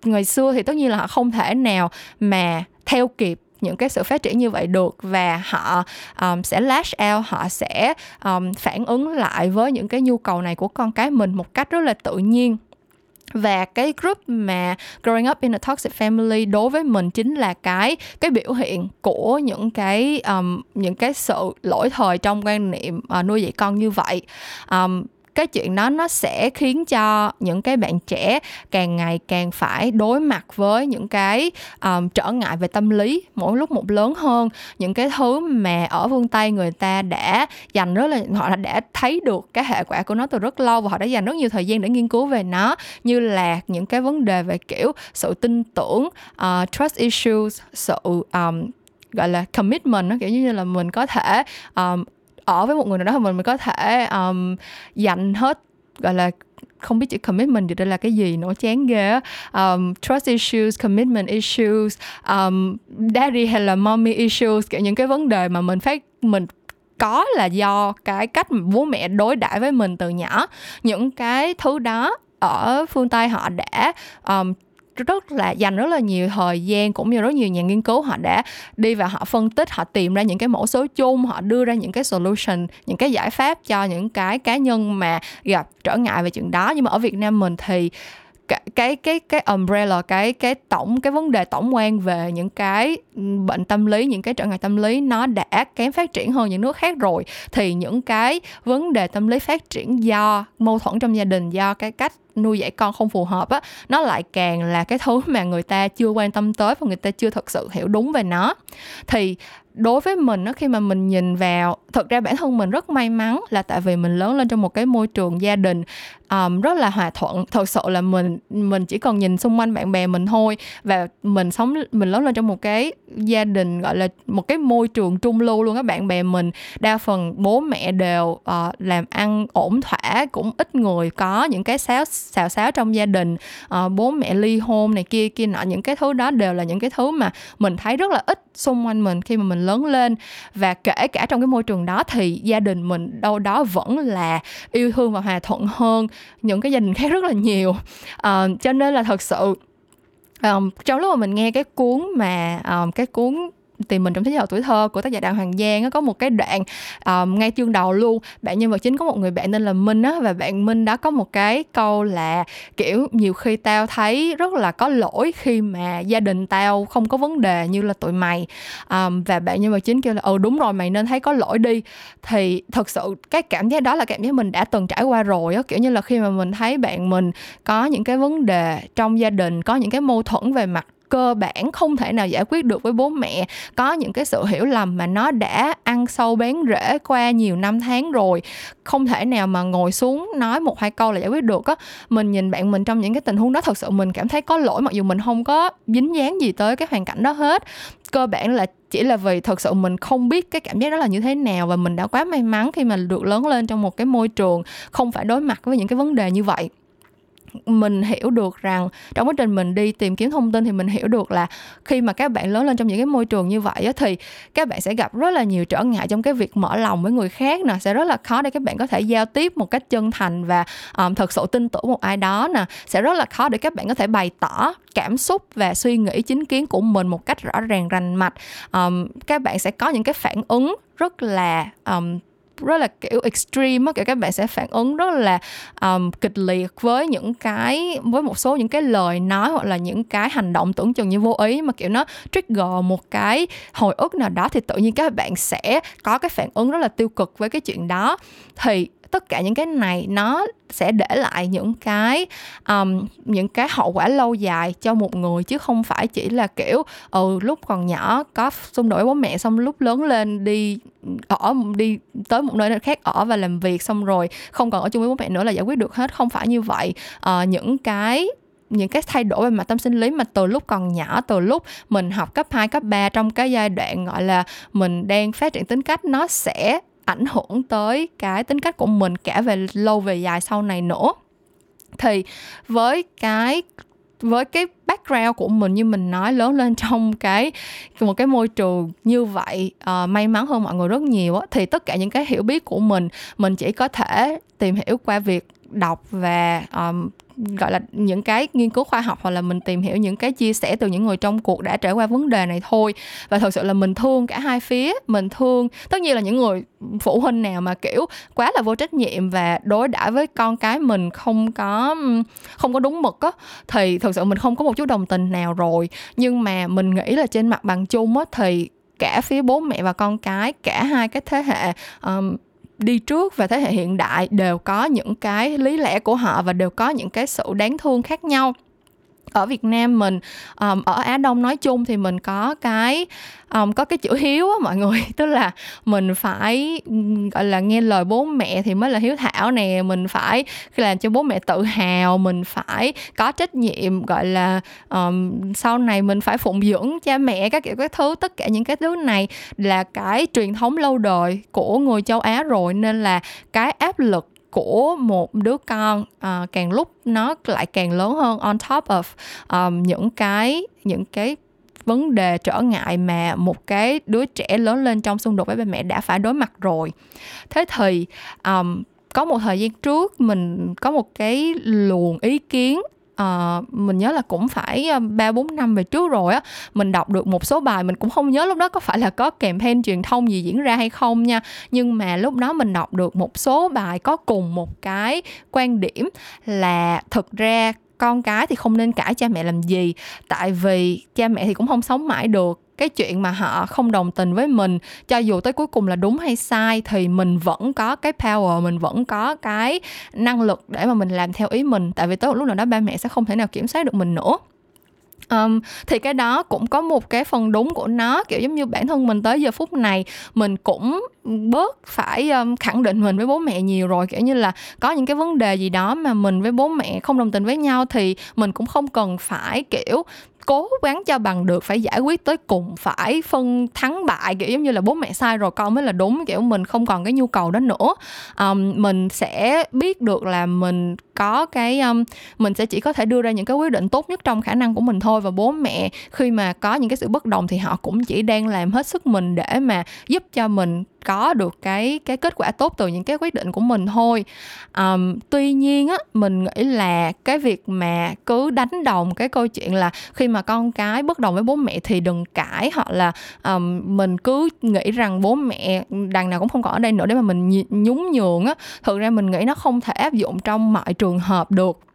ngày xưa thì tất nhiên là họ không thể nào mà theo kịp những cái sự phát triển như vậy được và họ um, sẽ lash out họ sẽ um, phản ứng lại với những cái nhu cầu này của con cái mình một cách rất là tự nhiên. Và cái group mà growing up in a toxic family đối với mình chính là cái cái biểu hiện của những cái um, những cái sự lỗi thời trong quan niệm uh, nuôi dạy con như vậy. Um, cái chuyện đó nó sẽ khiến cho những cái bạn trẻ càng ngày càng phải đối mặt với những cái um, trở ngại về tâm lý mỗi lúc một lớn hơn. Những cái thứ mà ở phương tây người ta đã dành rất là họ đã thấy được cái hệ quả của nó từ rất lâu và họ đã dành rất nhiều thời gian để nghiên cứu về nó như là những cái vấn đề về kiểu sự tin tưởng uh, trust issues sự um, gọi là commitment nó kiểu như là mình có thể um, ở với một người nào đó mình mình có thể um, dành hết gọi là không biết chữ commitment thì đây là cái gì nó chán ghê um, trust issues commitment issues um, daddy hay là mommy issues kiểu những cái vấn đề mà mình phát mình có là do cái cách mà bố mẹ đối đãi với mình từ nhỏ. Những cái thứ đó ở phương tây họ đã um, rất là dành rất là nhiều thời gian cũng như rất nhiều nhà nghiên cứu, họ đã đi và họ phân tích, họ tìm ra những cái mẫu số chung, họ đưa ra những cái solution, những cái giải pháp cho những cái cá nhân mà gặp trở ngại về chuyện đó. Nhưng mà ở Việt Nam mình thì cái cái cái cái umbrella, cái cái tổng, cái vấn đề tổng quan về những cái bệnh tâm lý, những cái trở ngại tâm lý nó đã kém phát triển hơn những nước khác rồi. Thì những cái vấn đề tâm lý phát triển do mâu thuẫn trong gia đình, do cái cách nuôi dạy con không phù hợp á, nó lại càng là cái thứ mà người ta chưa quan tâm tới và người ta chưa thực sự hiểu đúng về nó. Thì đối với mình á, khi mà mình nhìn vào, thực ra bản thân mình rất may mắn là tại vì mình lớn lên trong một cái môi trường gia đình um, rất là hòa thuận. Thật sự là mình mình chỉ cần nhìn xung quanh bạn bè mình thôi và mình sống mình lớn lên trong một cái gia đình gọi là một cái môi trường trung lưu luôn các bạn bè mình. Đa phần bố mẹ đều uh, làm ăn ổn thỏa cũng ít người có những cái xáo xào xáo trong gia đình. Uh, bố mẹ ly hôn này kia kia nọ những cái thứ đó đều là những cái thứ mà mình thấy rất là ít xung quanh mình khi mà mình lớn lên. Và kể cả trong cái môi trường đó thì gia đình mình đâu đó vẫn là yêu thương và hòa thuận hơn những cái gia đình khác rất là nhiều. Uh, cho nên là thật sự um, trong lúc mà mình nghe cái cuốn mà um, cái cuốn tìm mình trong thế giới tuổi thơ của tác giả đặng hoàng giang nó có một cái đoạn um, ngay chương đầu luôn. Bạn nhân vật chính có một người bạn tên là minh á và bạn minh đã có một cái câu là kiểu nhiều khi tao thấy rất là có lỗi khi mà gia đình tao không có vấn đề như là tụi mày. Um, và bạn nhân vật chính kêu là ừ đúng rồi mày nên thấy có lỗi đi. Thì thật sự cái cảm giác đó là cảm giác mình đã từng trải qua rồi á kiểu như là khi mà mình thấy bạn mình có những cái vấn đề trong gia đình có những cái mâu thuẫn về mặt cơ bản không thể nào giải quyết được với bố mẹ. Có những cái sự hiểu lầm mà nó đã ăn sâu bén rễ qua nhiều năm tháng rồi. Không thể nào mà ngồi xuống nói một hai câu là giải quyết được á. Mình nhìn bạn mình trong những cái tình huống đó, thật sự mình cảm thấy có lỗi, mặc dù mình không có dính dáng gì tới cái hoàn cảnh đó hết. Cơ bản là chỉ là vì thật sự mình không biết cái cảm giác đó là như thế nào và mình đã quá may mắn khi mà được lớn lên trong một cái môi trường không phải đối mặt với những cái vấn đề như vậy mình hiểu được rằng trong quá trình mình đi tìm kiếm thông tin thì mình hiểu được là khi mà các bạn lớn lên trong những cái môi trường như vậy á, thì các bạn sẽ gặp rất là nhiều trở ngại trong cái việc mở lòng với người khác nè sẽ rất là khó để các bạn có thể giao tiếp một cách chân thành và um, thật sự tin tưởng một ai đó nè. Sẽ rất là khó để các bạn có thể bày tỏ cảm xúc và suy nghĩ chính kiến của mình một cách rõ ràng rành mạch. Um, các bạn sẽ có những cái phản ứng rất là um, rất là kiểu extreme á kiểu các bạn sẽ phản ứng rất là um, kịch liệt với những cái với một số những cái lời nói hoặc là những cái hành động tưởng chừng như vô ý mà kiểu nó trigger một cái hồi ức nào đó thì tự nhiên các bạn sẽ có cái phản ứng rất là tiêu cực với cái chuyện đó. Thì tất cả những cái này nó sẽ để lại những cái um, những cái hậu quả lâu dài cho một người chứ không phải chỉ là kiểu ừ lúc còn nhỏ có xung đột với bố mẹ xong lúc lớn lên đi ở đi tới một nơi khác ở và làm việc xong rồi không còn ở chung với bố mẹ nữa là giải quyết được hết. Không phải như vậy. Uh, những cái những cái thay đổi về mặt tâm sinh lý mà từ lúc còn nhỏ từ lúc mình học cấp 2, cấp 3 trong cái giai đoạn gọi là mình đang phát triển tính cách nó sẽ ảnh hưởng tới cái tính cách của mình cả về lâu về dài sau này nữa. Thì với cái với cái background của mình như mình nói lớn lên trong cái một cái môi trường như vậy uh, may mắn hơn mọi người rất nhiều á thì tất cả những cái hiểu biết của mình mình chỉ có thể tìm hiểu qua việc đọc và um, gọi là những cái nghiên cứu khoa học hoặc là mình tìm hiểu những cái chia sẻ từ những người trong cuộc đã trải qua vấn đề này thôi. Và thật sự là mình thương cả hai phía mình thương tất nhiên là những người phụ huynh nào mà kiểu quá là vô trách nhiệm và đối đãi với con cái mình không có không có đúng mực á thì thật sự mình không có một chút đồng tình nào rồi. Nhưng mà mình nghĩ là trên mặt bằng chung á thì cả phía bố mẹ và con cái cả hai cái thế hệ um, đi trước và thế hệ hiện đại đều có những cái lý lẽ của họ và đều có những cái sự đáng thương khác nhau ở Việt Nam mình um, ở Á Đông nói chung thì mình có cái um, có cái chữ hiếu á mọi người. Tức là mình phải gọi là nghe lời bố mẹ thì mới là hiếu thảo nè. Mình phải làm cho bố mẹ tự hào mình phải có trách nhiệm gọi là um, sau này mình phải phụng dưỡng cha mẹ các kiểu các thứ tất cả những cái thứ này là cái truyền thống lâu đời của người châu Á rồi. Nên là cái áp lực của một đứa con uh, càng lúc nó lại càng lớn hơn on top of um, những cái những cái vấn đề trở ngại mà một cái đứa trẻ lớn lên trong xung đột với ba mẹ đã phải đối mặt rồi. Thế thì um, có một thời gian trước mình có một cái luồng ý kiến uh, mình nhớ là cũng phải ờ, ba bốn năm về trước rồi á mình đọc được một số bài mình cũng không nhớ lúc đó có phải là có campaign truyền thông gì diễn ra hay không nha. Nhưng mà lúc đó mình đọc được một số bài có cùng một cái quan điểm là thực ra con cái thì không nên cãi cha mẹ làm gì tại vì cha mẹ thì cũng không sống mãi được cái chuyện mà họ không đồng tình với mình cho dù tới cuối cùng là đúng hay sai thì mình vẫn có cái power mình vẫn có cái năng lực để mà mình làm theo ý mình. Tại vì tới một lúc nào đó ba mẹ sẽ không thể nào kiểm soát được mình nữa. Um, thì cái đó cũng có một cái phần đúng của nó kiểu giống như bản thân mình tới giờ phút này mình cũng bớt phải um, khẳng định mình với bố mẹ nhiều rồi. Kiểu như là có những cái vấn đề gì đó mà mình với bố mẹ không đồng tình với nhau thì mình cũng không cần phải kiểu cố gắng cho bằng được phải giải quyết tới cùng phải phân thắng bại kiểu giống như là bố mẹ sai rồi con mới là đúng kiểu mình không còn cái nhu cầu đó nữa. Um, mình sẽ biết được là mình có cái um, mình sẽ chỉ có thể đưa ra những cái quyết định tốt nhất trong khả năng của mình thôi. Và bố mẹ khi mà có những cái sự bất đồng thì họ cũng chỉ đang làm hết sức mình để mà giúp cho mình có được cái cái kết quả tốt từ những cái quyết định của mình thôi. Um, tuy nhiên á mình nghĩ là cái việc mà cứ đánh đồng cái câu chuyện là khi mà con cái bất đồng với bố mẹ thì đừng cãi hoặc là um, mình cứ nghĩ rằng bố mẹ đằng nào cũng không còn ở đây nữa để mà mình nhún nhường á thực ra mình nghĩ nó không thể áp dụng trong mọi trường hợp được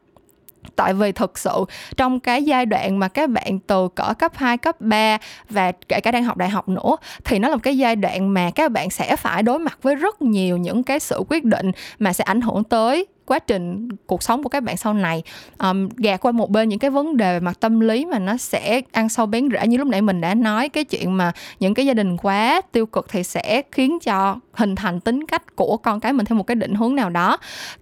tại vì thực sự trong cái giai đoạn mà các bạn từ cỡ cấp 2, cấp 3 và kể cả đang học đại học nữa thì nó là một cái giai đoạn mà các bạn sẽ phải đối mặt với rất nhiều những cái sự quyết định mà sẽ ảnh hưởng tới quá trình cuộc sống của các bạn sau này um, gạt qua một bên những cái vấn đề về mặt tâm lý mà nó sẽ ăn sâu bén rễ như lúc nãy mình đã nói cái chuyện mà những cái gia đình quá tiêu cực thì sẽ khiến cho hình thành tính cách của con cái mình theo một cái định hướng nào đó.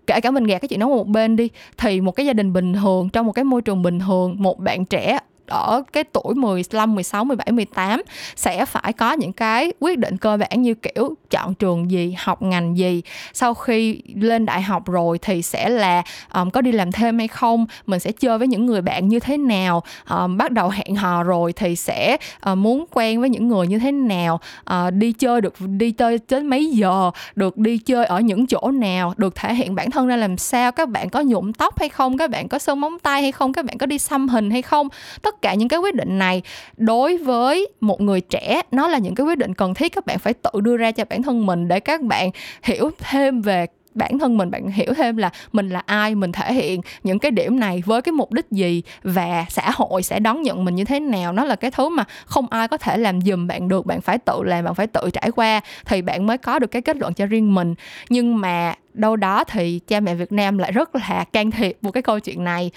Kể cả mình gạt cái chuyện đó một bên đi thì một cái gia đình bình thường trong một cái môi trường bình thường một bạn trẻ ở cái tuổi 15, 16, 17, 18 sẽ phải có những cái quyết định cơ bản như kiểu chọn trường gì, học ngành gì. Sau khi lên đại học rồi thì sẽ là um, có đi làm thêm hay không, mình sẽ chơi với những người bạn như thế nào, um, bắt đầu hẹn hò rồi thì sẽ uh, muốn quen với những người như thế nào, uh, đi chơi được đi chơi đến mấy giờ, được đi chơi ở những chỗ nào, được thể hiện bản thân ra làm sao, các bạn có nhuộm tóc hay không, các bạn có sơn móng tay hay không, các bạn có đi xăm hình hay không, tất cả những cái quyết định này đối với một người trẻ. Nó là những cái quyết định cần thiết các bạn phải tự đưa ra cho bản thân mình để các bạn hiểu thêm về bản thân mình bạn hiểu thêm là mình là ai mình thể hiện những cái điểm này với cái mục đích gì và xã hội sẽ đón nhận mình như thế nào. Nó là cái thứ mà không ai có thể làm giùm bạn được bạn phải tự làm bạn phải tự trải qua thì bạn mới có được cái kết luận cho riêng mình. Nhưng mà đâu đó thì cha mẹ Việt Nam lại rất là can thiệp vào cái câu chuyện này.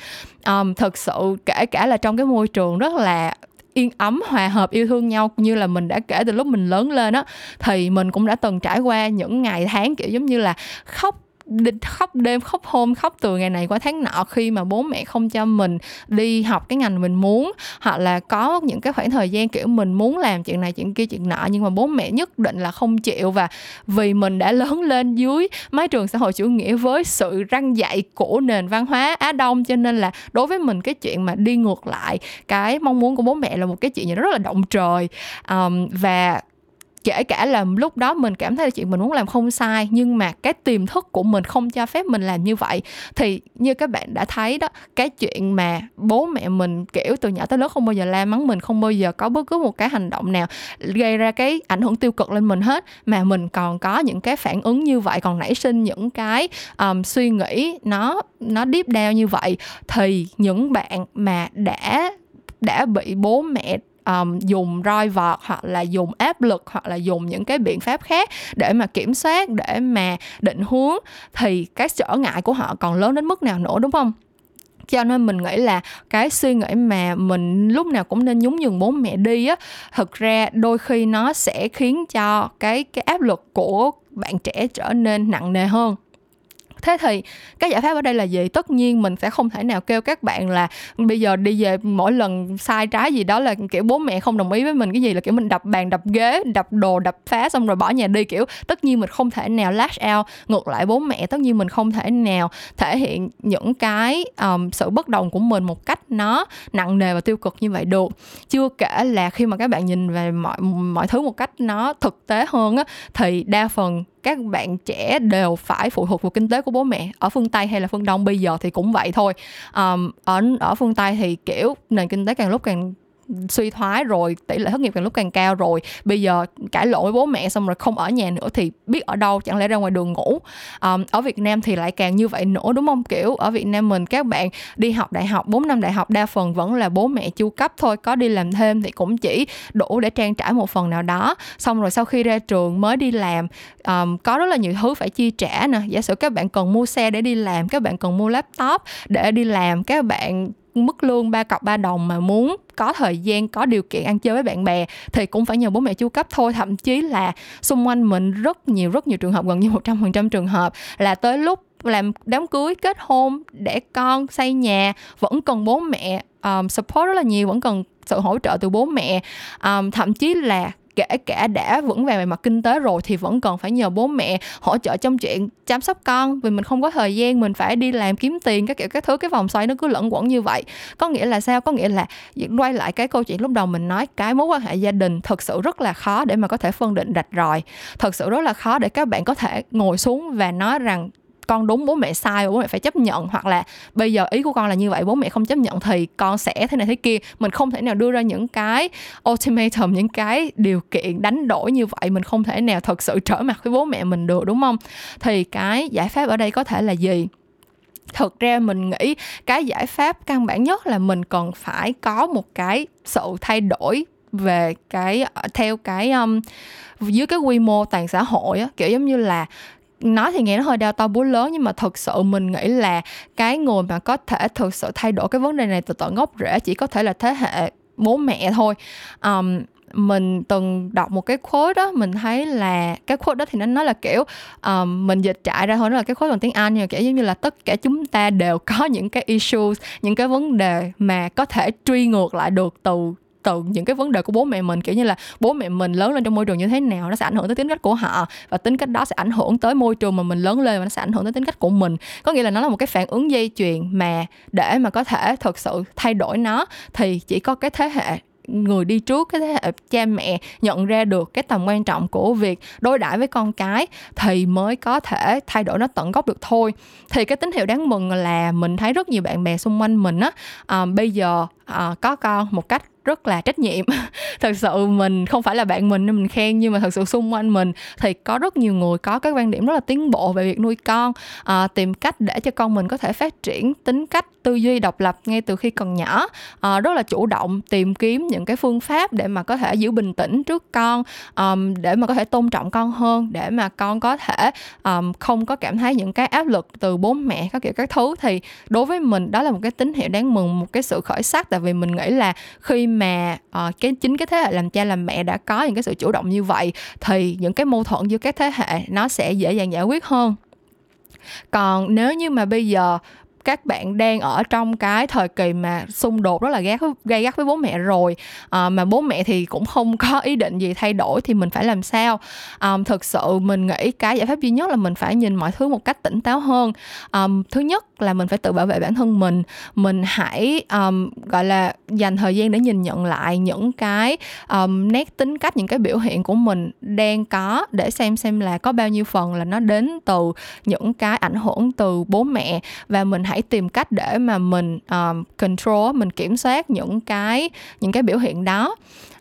Um, thực sự kể cả là trong cái môi trường rất là yên ấm, hòa hợp, yêu thương nhau như là mình đã kể từ lúc mình lớn lên á, thì mình cũng đã từng trải qua những ngày tháng, kiểu giống như là khóc khóc đêm khóc hôm khóc từ ngày này qua tháng nọ khi mà bố mẹ không cho mình đi học cái ngành mình muốn. Hoặc là có những cái khoảng thời gian kiểu mình muốn làm chuyện này chuyện kia chuyện nọ nhưng mà bố mẹ nhất định là không chịu. Và vì mình đã lớn lên dưới mái trường xã hội chủ nghĩa với sự răng dạy của nền văn hóa Á Đông cho nên là đối với mình cái chuyện mà đi ngược lại cái mong muốn của bố mẹ là một cái chuyện gì rất là động trời. Um, và kể cả là lúc đó mình cảm thấy là chuyện mình muốn làm không sai nhưng mà cái tiềm thức của mình không cho phép mình làm như vậy. Thì như các bạn đã thấy đó cái chuyện mà bố mẹ mình kiểu từ nhỏ tới lớn không bao giờ la mắng mình không bao giờ có bất cứ một cái hành động nào gây ra cái ảnh hưởng tiêu cực lên mình hết. Mà mình còn có những cái phản ứng như vậy còn nảy sinh những cái um, suy nghĩ nó nó deep down như vậy. Thì những bạn mà đã đã bị bố mẹ um, dùng roi vọt hoặc là dùng áp lực hoặc là dùng những cái biện pháp khác để mà kiểm soát để mà định hướng thì cái trở ngại của họ còn lớn đến mức nào nữa đúng không? Cho nên mình nghĩ là cái suy nghĩ mà mình lúc nào cũng nên nhún nhường bố mẹ đi á thực ra đôi khi nó sẽ khiến cho cái cái áp lực của bạn trẻ trở nên nặng nề hơn thế thì cái giải pháp ở đây là gì? Tất nhiên mình sẽ không thể nào kêu các bạn là bây giờ đi về mỗi lần sai trái gì đó là kiểu bố mẹ không đồng ý với mình cái gì là kiểu mình đập bàn đập ghế đập đồ đập phá xong rồi bỏ nhà đi kiểu tất nhiên mình không thể nào lash out ngược lại bố mẹ. Tất nhiên mình không thể nào thể hiện những cái um, sự bất đồng của mình một cách nó nặng nề và tiêu cực như vậy được. Chưa kể là khi mà các bạn nhìn về mọi mọi thứ một cách nó thực tế hơn á thì đa phần các bạn trẻ đều phải phụ thuộc vào kinh tế của bố mẹ. Ở phương tây hay là phương đông bây giờ thì cũng vậy thôi. Um, ở ở phương tây thì kiểu nền kinh tế càng lúc càng suy thoái rồi tỷ lệ thất nghiệp càng lúc càng cao rồi. Bây giờ cãi lộn với bố mẹ xong rồi không ở nhà nữa thì biết ở đâu chẳng lẽ ra ngoài đường ngủ. Um, ở Việt Nam thì lại càng như vậy nữa đúng không? Kiểu ở Việt Nam mình các bạn đi học đại học 4 năm đại học đa phần vẫn là bố mẹ chu cấp thôi có đi làm thêm thì cũng chỉ đủ để trang trải một phần nào đó. Xong rồi sau khi ra trường mới đi làm um, có rất là nhiều thứ phải chi trả nè. Giả sử các bạn cần mua xe để đi làm các bạn cần mua laptop để đi làm các bạn mức lương ba cọc ba đồng mà muốn có thời gian có điều kiện ăn chơi với bạn bè thì cũng phải nhờ bố mẹ chu cấp thôi. Thậm chí là xung quanh mình rất nhiều rất nhiều trường hợp gần như một trăm phần trăm trường hợp là tới lúc làm đám cưới kết hôn để con xây nhà vẫn cần bố mẹ um, support rất là nhiều vẫn cần sự hỗ trợ từ bố mẹ. Um, thậm chí là kể cả đã vững vàng về mặt kinh tế rồi thì vẫn còn phải nhờ bố mẹ hỗ trợ trong chuyện chăm sóc con. Vì mình không có thời gian, mình phải đi làm kiếm tiền, các kiểu các thứ, cái vòng xoay nó cứ lẫn quẩn như vậy. Có nghĩa là sao? Có nghĩa là quay lại cái câu chuyện lúc đầu mình nói, cái mối quan hệ gia đình thực sự rất là khó để mà có thể phân định rạch ròi. Thật sự rất là khó để các bạn có thể ngồi xuống và nói rằng con đúng bố mẹ sai và bố mẹ phải chấp nhận hoặc là bây giờ ý của con là như vậy bố mẹ không chấp nhận thì con sẽ thế này thế kia. Mình không thể nào đưa ra những cái ultimatum những cái điều kiện đánh đổi như vậy. Mình không thể nào thật sự trở mặt với bố mẹ mình được đúng không? Thì cái giải pháp ở đây có thể là gì? Thực ra mình nghĩ cái giải pháp căn bản nhất là mình cần phải có một cái sự thay đổi về cái ờ, theo cái um, dưới cái quy mô toàn xã hội á. Kiểu giống như là nói thì nghe nó hơi đau to búa lớn nhưng mà thực sự mình nghĩ là cái người mà có thể thực sự thay đổi cái vấn đề này từ tận gốc rễ chỉ có thể là thế hệ bố mẹ thôi. Um, mình từng đọc một cái quote đó mình thấy là cái quote đó thì nó nói là kiểu um, mình dịch trải ra thôi nó là cái quote bằng tiếng Anh nhưng mà kiểu giống như là tất cả chúng ta đều có những cái issues những cái vấn đề mà có thể truy ngược lại được từ từ những cái vấn đề của bố mẹ mình kiểu như là bố mẹ mình lớn lên trong môi trường như thế nào nó sẽ ảnh hưởng tới tính cách của họ và tính cách đó sẽ ảnh hưởng tới môi trường mà mình lớn lên và nó sẽ ảnh hưởng tới tính cách của mình. Có nghĩa là nó là một cái phản ứng dây chuyền mà để mà có thể thực sự thay đổi nó thì chỉ có cái thế hệ người đi trước cái thế hệ cha mẹ nhận ra được cái tầm quan trọng của việc đối đãi với con cái thì mới có thể thay đổi nó tận gốc được thôi. Thì cái tín hiệu đáng mừng là mình thấy rất nhiều bạn bè xung quanh mình á à, bây giờ à, có con một cách rất là trách nhiệm. Thật sự mình không phải là bạn mình nên mình khen nhưng mà thật sự xung quanh mình thì có rất nhiều người có cái quan điểm rất là tiến bộ về việc nuôi con à, tìm cách để cho con mình có thể phát triển tính cách tư duy độc lập ngay từ khi còn nhỏ à, rất là chủ động tìm kiếm những cái phương pháp để mà có thể giữ bình tĩnh trước con um, để mà có thể tôn trọng con hơn để mà con có thể um, không có cảm thấy những cái áp lực từ bố mẹ các kiểu các thứ. Thì đối với mình đó là một cái tín hiệu đáng mừng một cái sự khởi sắc tại vì mình nghĩ là khi mà uh, cái chính cái thế hệ làm cha làm mẹ đã có những cái sự chủ động như vậy thì những cái mâu thuẫn giữa các thế hệ nó sẽ dễ dàng giải quyết hơn. Còn nếu như mà bây giờ các bạn đang ở trong cái thời kỳ mà xung đột rất là gắt gây gắt với bố mẹ rồi. À, mà bố mẹ thì cũng không có ý định gì thay đổi thì mình phải làm sao? À, thực sự mình nghĩ cái giải pháp duy nhất là mình phải nhìn mọi thứ một cách tỉnh táo hơn. À, thứ nhất là mình phải tự bảo vệ bản thân mình. Mình hãy um, gọi là dành thời gian để nhìn nhận lại những cái um, nét tính cách những cái biểu hiện của mình đang có để xem xem là có bao nhiêu phần là nó đến từ những cái ảnh hưởng từ bố mẹ. Và mình hãy tìm cách để mà mình um, control mình kiểm soát những cái những cái biểu hiện đó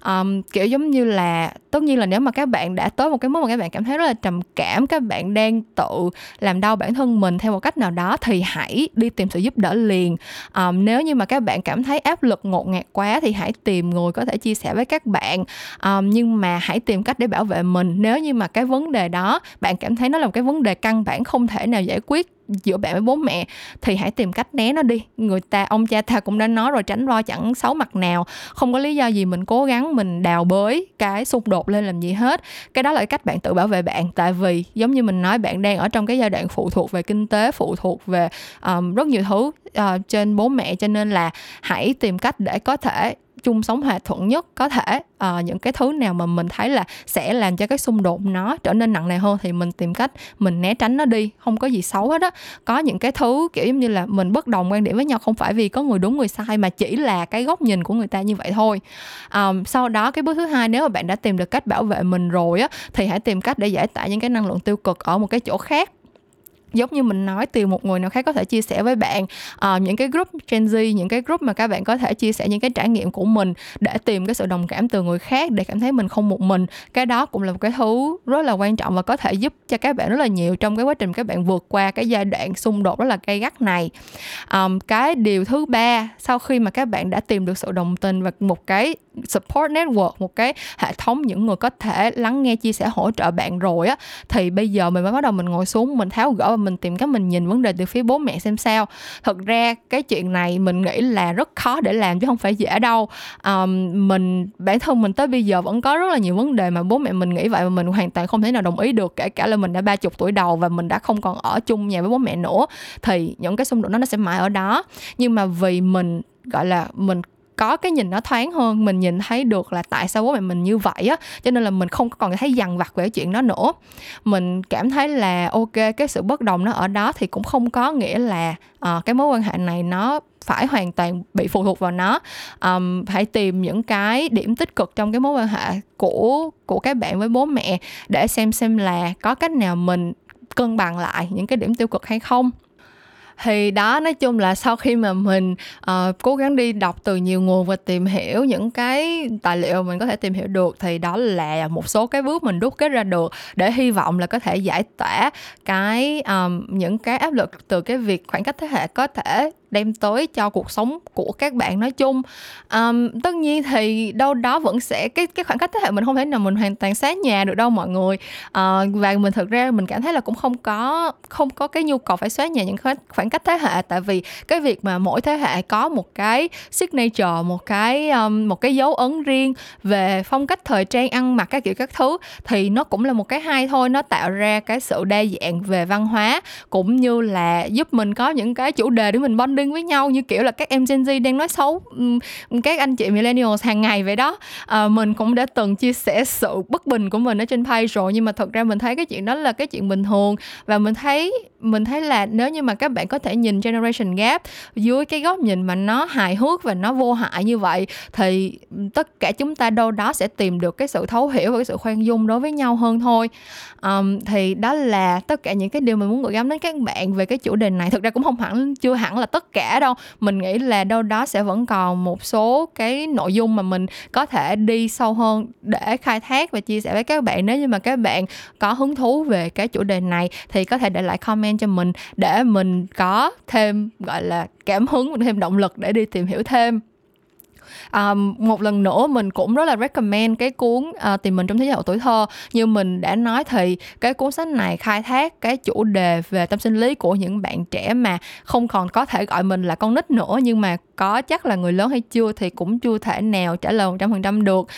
um, kiểu giống như là tất nhiên là nếu mà các bạn đã tới một cái mức mà các bạn cảm thấy rất là trầm cảm các bạn đang tự làm đau bản thân mình theo một cách nào đó thì hãy đi tìm sự giúp đỡ liền. Um, nếu như mà các bạn cảm thấy áp lực ngột ngạt quá thì hãy tìm người có thể chia sẻ với các bạn. Um, nhưng mà hãy tìm cách để bảo vệ mình. Nếu như mà cái vấn đề đó bạn cảm thấy nó là một cái vấn đề căn bản không thể nào giải quyết giữa bạn với bố mẹ thì hãy tìm cách né nó đi. Người ta ông cha ta cũng đã nói rồi tránh lo chẳng xấu mặt nào. Không có lý do gì mình cố gắng mình đào bới cái xung đột lên làm gì hết. Cái đó là cái cách bạn tự bảo vệ bạn. Tại vì giống như mình nói bạn đang ở trong cái giai đoạn phụ thuộc về kinh tế phụ thuộc về um, rất nhiều thứ uh, trên bố mẹ. Cho nên là hãy tìm cách để có thể chung sống hòa thuận nhất có thể. À, những cái thứ nào mà mình thấy là sẽ làm cho cái xung đột nó trở nên nặng nề hơn thì mình tìm cách mình né tránh nó đi không có gì xấu hết á. Có những cái thứ kiểu giống như là mình bất đồng quan điểm với nhau không phải vì có người đúng người sai mà chỉ là cái góc nhìn của người ta như vậy thôi. À, sau đó cái bước thứ hai nếu mà bạn đã tìm được cách bảo vệ mình rồi á thì hãy tìm cách để giải tỏa những cái năng lượng tiêu cực ở một cái chỗ khác giống như mình nói tìm một người nào khác có thể chia sẻ với bạn. Uh, những cái group Gen Z những cái group mà các bạn có thể chia sẻ những cái trải nghiệm của mình để tìm cái sự đồng cảm từ người khác để cảm thấy mình không một mình cái đó cũng là một cái thứ rất là quan trọng và có thể giúp cho các bạn rất là nhiều trong cái quá trình các bạn vượt qua cái giai đoạn xung đột rất là gay gắt này. Um, cái điều thứ ba sau khi mà các bạn đã tìm được sự đồng tình và một cái support network một cái hệ thống những người có thể lắng nghe chia sẻ hỗ trợ bạn rồi á thì bây giờ mình mới bắt đầu mình ngồi xuống mình tháo gỡ và mình tìm cách mình nhìn vấn đề từ phía bố mẹ xem sao. Thật ra cái chuyện này mình nghĩ là rất khó để làm chứ không phải dễ đâu. Um, mình bản thân mình tới bây giờ vẫn có rất là nhiều vấn đề mà bố mẹ mình nghĩ vậy mà mình hoàn toàn không thể nào đồng ý được kể cả là mình đã ba chục tuổi đầu và mình đã không còn ở chung nhà với bố mẹ nữa thì những cái xung đột đó nó sẽ mãi ở đó. Nhưng mà vì mình gọi là mình có cái nhìn nó thoáng hơn mình nhìn thấy được là tại sao bố mẹ mình như vậy á. Cho nên là mình không còn thấy dằn vặt về chuyện đó nữa. Mình cảm thấy là ok cái sự bất đồng nó ở đó thì cũng không có nghĩa là uh, cái mối quan hệ này nó phải hoàn toàn bị phụ thuộc vào nó. Um, hãy tìm những cái điểm tích cực trong cái mối quan hệ của của các bạn với bố mẹ để xem xem là có cách nào mình cân bằng lại những cái điểm tiêu cực hay không thì đó nói chung là sau khi mà mình uh, cố gắng đi đọc từ nhiều nguồn và tìm hiểu những cái tài liệu mình có thể tìm hiểu được thì đó là một số cái bước mình rút kết ra được để hy vọng là có thể giải tỏa cái um, những cái áp lực từ cái việc khoảng cách thế hệ có thể đem tới cho cuộc sống của các bạn nói chung. Um, tất nhiên thì đâu đó vẫn sẽ cái cái khoảng cách thế hệ mình không thể nào mình hoàn toàn sát nhà được đâu mọi người. Uh, và mình thực ra mình cảm thấy là cũng không có không có cái nhu cầu phải xóa nhà những khoảng cách thế hệ. Tại vì cái việc mà mỗi thế hệ có một cái signature một cái um, một cái dấu ấn riêng về phong cách thời trang ăn mặc các kiểu các thứ thì nó cũng là một cái hay thôi. Nó tạo ra cái sự đa dạng về văn hóa cũng như là giúp mình có những cái chủ đề để mình bonding bonding với nhau như kiểu là các em Gen Z đang nói xấu các anh chị millennials hàng ngày vậy đó. À, mình cũng đã từng chia sẻ sự bất bình của mình ở trên page rồi nhưng mà thật ra mình thấy cái chuyện đó là cái chuyện bình thường. Và mình thấy mình thấy là nếu như mà các bạn có thể nhìn generation gap dưới cái góc nhìn mà nó hài hước và nó vô hại như vậy thì tất cả chúng ta đâu đó sẽ tìm được cái sự thấu hiểu và cái sự khoan dung đối với nhau hơn thôi. Um, thì đó là tất cả những cái điều mình muốn gửi gắm đến các bạn về cái chủ đề này. Thực ra cũng không hẳn chưa hẳn là tất cả đâu. Mình nghĩ là đâu đó sẽ vẫn còn một số cái nội dung mà mình có thể đi sâu hơn để khai thác và chia sẻ với các bạn. Nếu như mà các bạn có hứng thú về cái chủ đề này thì có thể để lại comment cho mình để mình có thêm, gọi là, cảm hứng, thêm động lực để đi tìm hiểu thêm um, một lần nữa mình cũng rất là recommend cái cuốn uh, tìm mình trong thế giới hậu tuổi thơ. Như mình đã nói thì cái cuốn sách này khai thác cái chủ đề về tâm sinh lý của những bạn trẻ mà không còn có thể gọi mình là con nít nữa nhưng mà có chắc là người lớn hay chưa thì cũng chưa thể nào trả lời một trăm phần trăm được. Uh,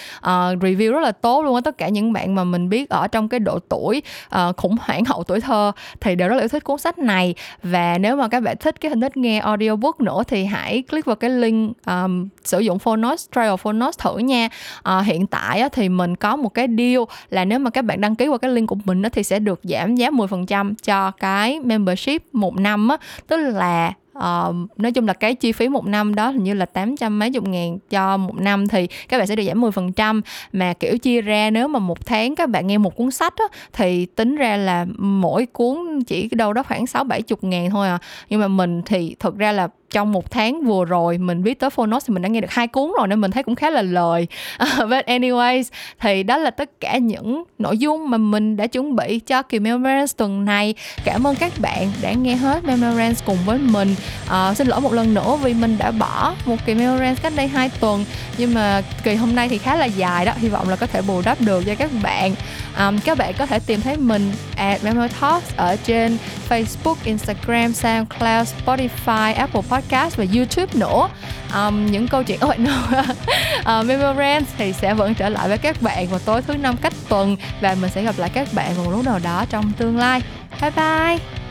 review rất là tốt luôn á tất cả những bạn mà mình biết ở trong cái độ tuổi uh, khủng hoảng hậu tuổi thơ thì đều rất là yêu thích cuốn sách này. Và nếu mà các bạn thích cái hình thức nghe audiobook nữa thì hãy click vào cái link um, sử dụng Phonos trial Phonos thử nha. À, hiện tại á, thì mình có một cái deal là nếu mà các bạn đăng ký qua cái link của mình á, thì sẽ được giảm giá 10% cho cái membership một năm á. Tức là uh, nói chung là cái chi phí một năm đó hình như là tám trăm mấy chục ngàn cho một năm thì các bạn sẽ được giảm 10% mà kiểu chia ra nếu mà một tháng các bạn nghe một cuốn sách á, thì tính ra là mỗi cuốn chỉ đâu đó khoảng sáu bảy chục ngàn thôi à. Nhưng mà mình thì thực ra là trong một tháng vừa rồi mình viết tới Phonos thì mình đã nghe được hai cuốn rồi nên mình thấy cũng khá là lời. But anyways thì đó là tất cả những nội dung mà mình đã chuẩn bị cho kỳ Memorance tuần này. Cảm ơn các bạn đã nghe hết Memorance cùng với mình. À, xin lỗi một lần nữa vì mình đã bỏ một kỳ Memorance cách đây hai tuần nhưng mà kỳ hôm nay thì khá là dài đó. Hy vọng là có thể bù đắp được cho các bạn. Um, các bạn có thể tìm thấy mình at Memo Talks ở trên Facebook, Instagram, SoundCloud, Spotify, Apple Podcast và YouTube nữa. Um, những câu chuyện oh, no. uh, Memorance thì sẽ vẫn trở lại với các bạn vào tối thứ năm cách tuần và mình sẽ gặp lại các bạn vào lúc nào đó trong tương lai. Bye bye!